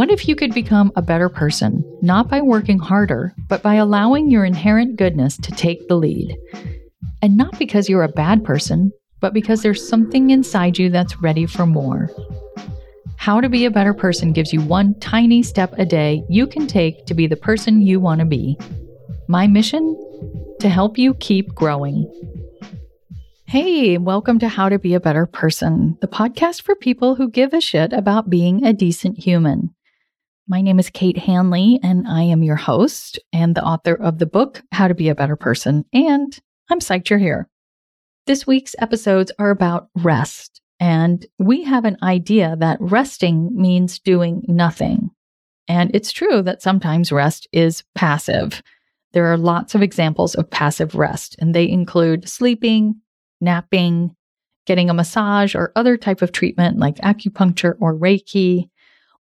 What if you could become a better person, not by working harder, but by allowing your inherent goodness to take the lead? And not because you're a bad person, but because there's something inside you that's ready for more. How to be a better person gives you one tiny step a day you can take to be the person you want to be. My mission? To help you keep growing. Hey, welcome to How to Be a Better Person, the podcast for people who give a shit about being a decent human. My name is Kate Hanley, and I am your host and the author of the book, How to Be a Better Person. And I'm psyched you're here. This week's episodes are about rest, and we have an idea that resting means doing nothing. And it's true that sometimes rest is passive. There are lots of examples of passive rest, and they include sleeping, napping, getting a massage or other type of treatment like acupuncture or Reiki,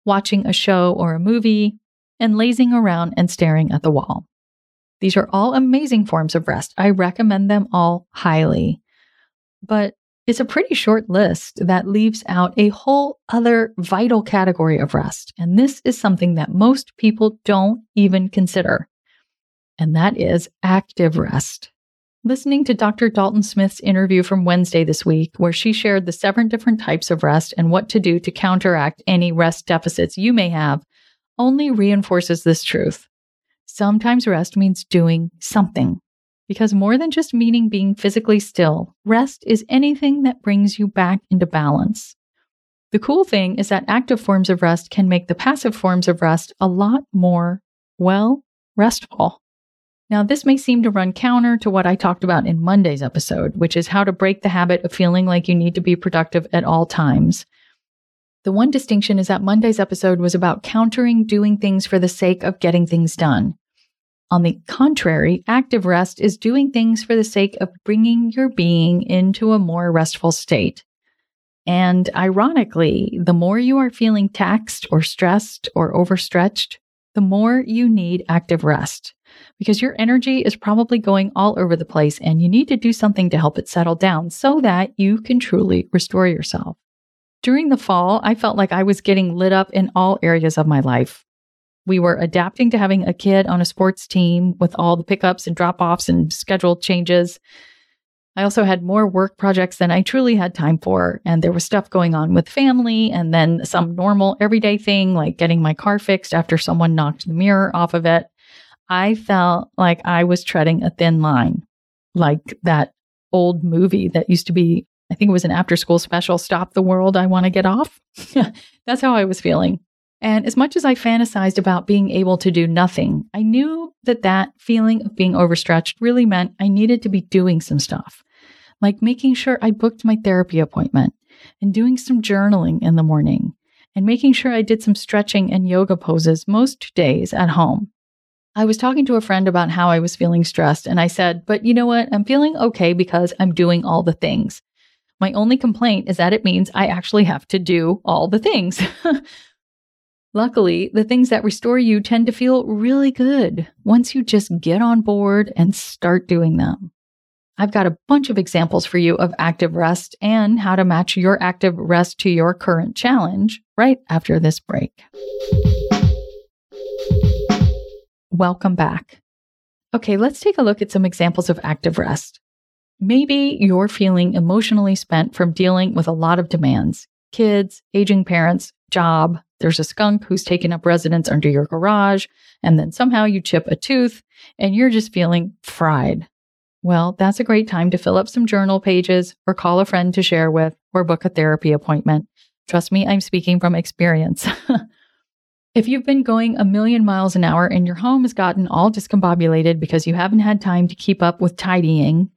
watching a show or a movie, and lazing around and staring at the wall. These are all amazing forms of rest. I recommend them all highly. But it's a pretty short list that leaves out a whole other vital category of rest. And this is something that most people don't even consider. And that is active rest listening to Dr. Dalton Smith's interview from Wednesday this week, where she shared the seven different types of rest and what to do to counteract any rest deficits you may have, only reinforces this truth. Sometimes rest means doing something. Because more than just meaning being physically still, rest is anything that brings you back into balance. The cool thing is that active forms of rest can make the passive forms of rest a lot more, well, restful. Now, this may seem to run counter to what I talked about in Monday's episode, which is how to break the habit of feeling like you need to be productive at all times. The one distinction is that Monday's episode was about countering doing things for the sake of getting things done. On the contrary, active rest is doing things for the sake of bringing your being into a more restful state. And ironically, the more you are feeling taxed or stressed or overstretched, the more you need active rest because your energy is probably going all over the place and you need to do something to help it settle down so that you can truly restore yourself. During the fall, I felt like I was getting lit up in all areas of my life. We were adapting to having a kid on a sports team with all the pickups and drop offs and schedule changes. I also had more work projects than I truly had time for. And there was stuff going on with family and then some normal everyday thing like getting my car fixed after someone knocked the mirror off of it. I felt like I was treading a thin line, like that old movie that used to be, I think it was an after school special, Stop the World, I Want to Get Off. That's how I was feeling. And as much as I fantasized about being able to do nothing, I knew that that feeling of being overstretched really meant I needed to be doing some stuff, like making sure I booked my therapy appointment and doing some journaling in the morning and making sure I did some stretching and yoga poses most days at home. I was talking to a friend about how I was feeling stressed, and I said, But you know what? I'm feeling okay because I'm doing all the things. My only complaint is that it means I actually have to do all the things. Luckily, the things that restore you tend to feel really good once you just get on board and start doing them. I've got a bunch of examples for you of active rest and how to match your active rest to your current challenge right after this break. Welcome back. Okay, let's take a look at some examples of active rest. Maybe you're feeling emotionally spent from dealing with a lot of demands kids, aging parents, job. There's a skunk who's taken up residence under your garage, and then somehow you chip a tooth and you're just feeling fried. Well, that's a great time to fill up some journal pages or call a friend to share with or book a therapy appointment. Trust me, I'm speaking from experience. If you've been going a million miles an hour and your home has gotten all discombobulated because you haven't had time to keep up with tidying,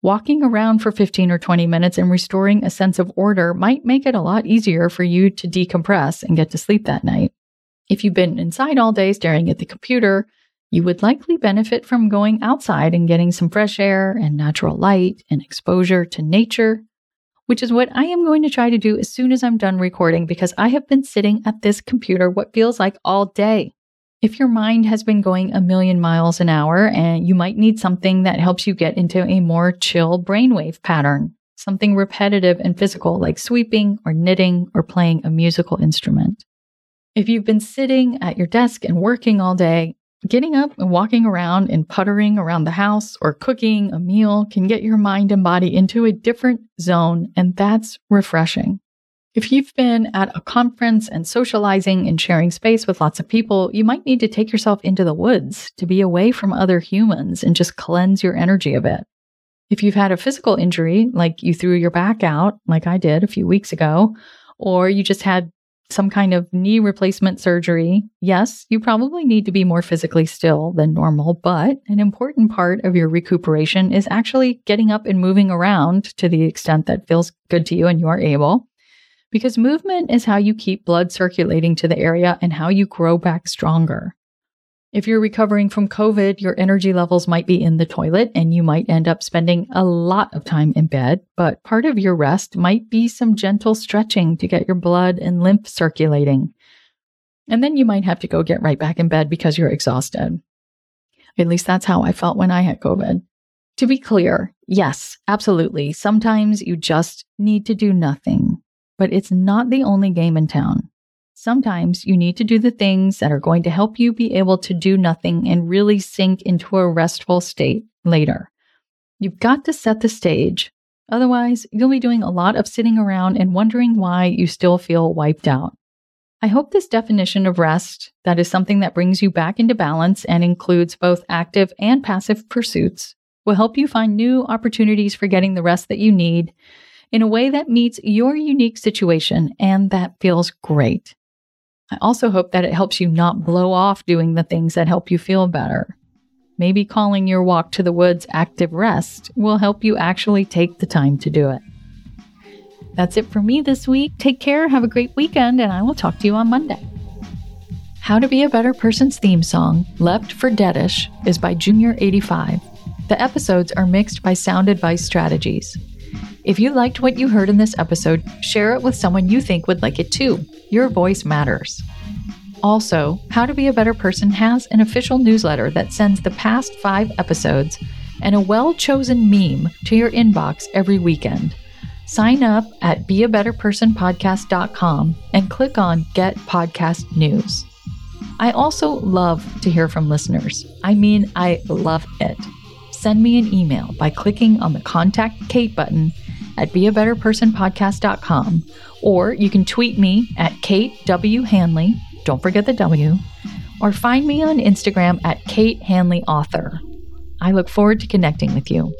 walking around for 15 or 20 minutes and restoring a sense of order might make it a lot easier for you to decompress and get to sleep that night. If you've been inside all day staring at the computer, you would likely benefit from going outside and getting some fresh air and natural light and exposure to nature which is what I am going to try to do as soon as I'm done recording because I have been sitting at this computer what feels like all day. If your mind has been going a million miles an hour and you might need something that helps you get into a more chill brainwave pattern, something repetitive and physical like sweeping or knitting or playing a musical instrument. If you've been sitting at your desk and working all day, getting up and walking around and puttering around the house or cooking a meal can get your mind and body into a different zone, and that's refreshing. If you've been at a conference and socializing and sharing space with lots of people, you might need to take yourself into the woods to be away from other humans and just cleanse your energy a bit. If you've had a physical injury, like you threw your back out, like I did a few weeks ago, or you just had some kind of knee replacement surgery, yes, you probably need to be more physically still than normal, but an important part of your recuperation is actually getting up and moving around to the extent that feels good to you and you are able because movement is how you keep blood circulating to the area and how you grow back stronger. If you're recovering from COVID, your energy levels might be in the toilet and you might end up spending a lot of time in bed, but part of your rest might be some gentle stretching to get your blood and lymph circulating. And then you might have to go get right back in bed because you're exhausted. At least that's how I felt when I had COVID. To be clear, yes, absolutely. Sometimes you just need to do nothing but it's not the only game in town. Sometimes you need to do the things that are going to help you be able to do nothing and really sink into a restful state later. You've got to set the stage. Otherwise, you'll be doing a lot of sitting around and wondering why you still feel wiped out. I hope this definition of rest, that is something that brings you back into balance and includes both active and passive pursuits, will help you find new opportunities for getting the rest that you need in a way that meets your unique situation and that feels great. I also hope that it helps you not blow off doing the things that help you feel better. Maybe calling your walk to the woods active rest will help you actually take the time to do it. That's it for me this week. Take care, have a great weekend, and I will talk to you on Monday. How to Be a Better Person's theme song, Left for Deadish, is by Junior85. The episodes are mixed by Sound Advice Strategies. If you liked what you heard in this episode, share it with someone you think would like it too. Your voice matters. Also, How to Be a Better Person has an official newsletter that sends the past five episodes and a well chosen meme to your inbox every weekend. Sign up at beabetterpersonpodcast.com and click on Get Podcast News. I also love to hear from listeners. I mean, I love it. Send me an email by clicking on the Contact Kate button at beabetterpersonpodcast.com, or you can tweet me at Kate W. Hanley. Don't forget the W. Or find me on Instagram at Kate Hanley Author. I look forward to connecting with you.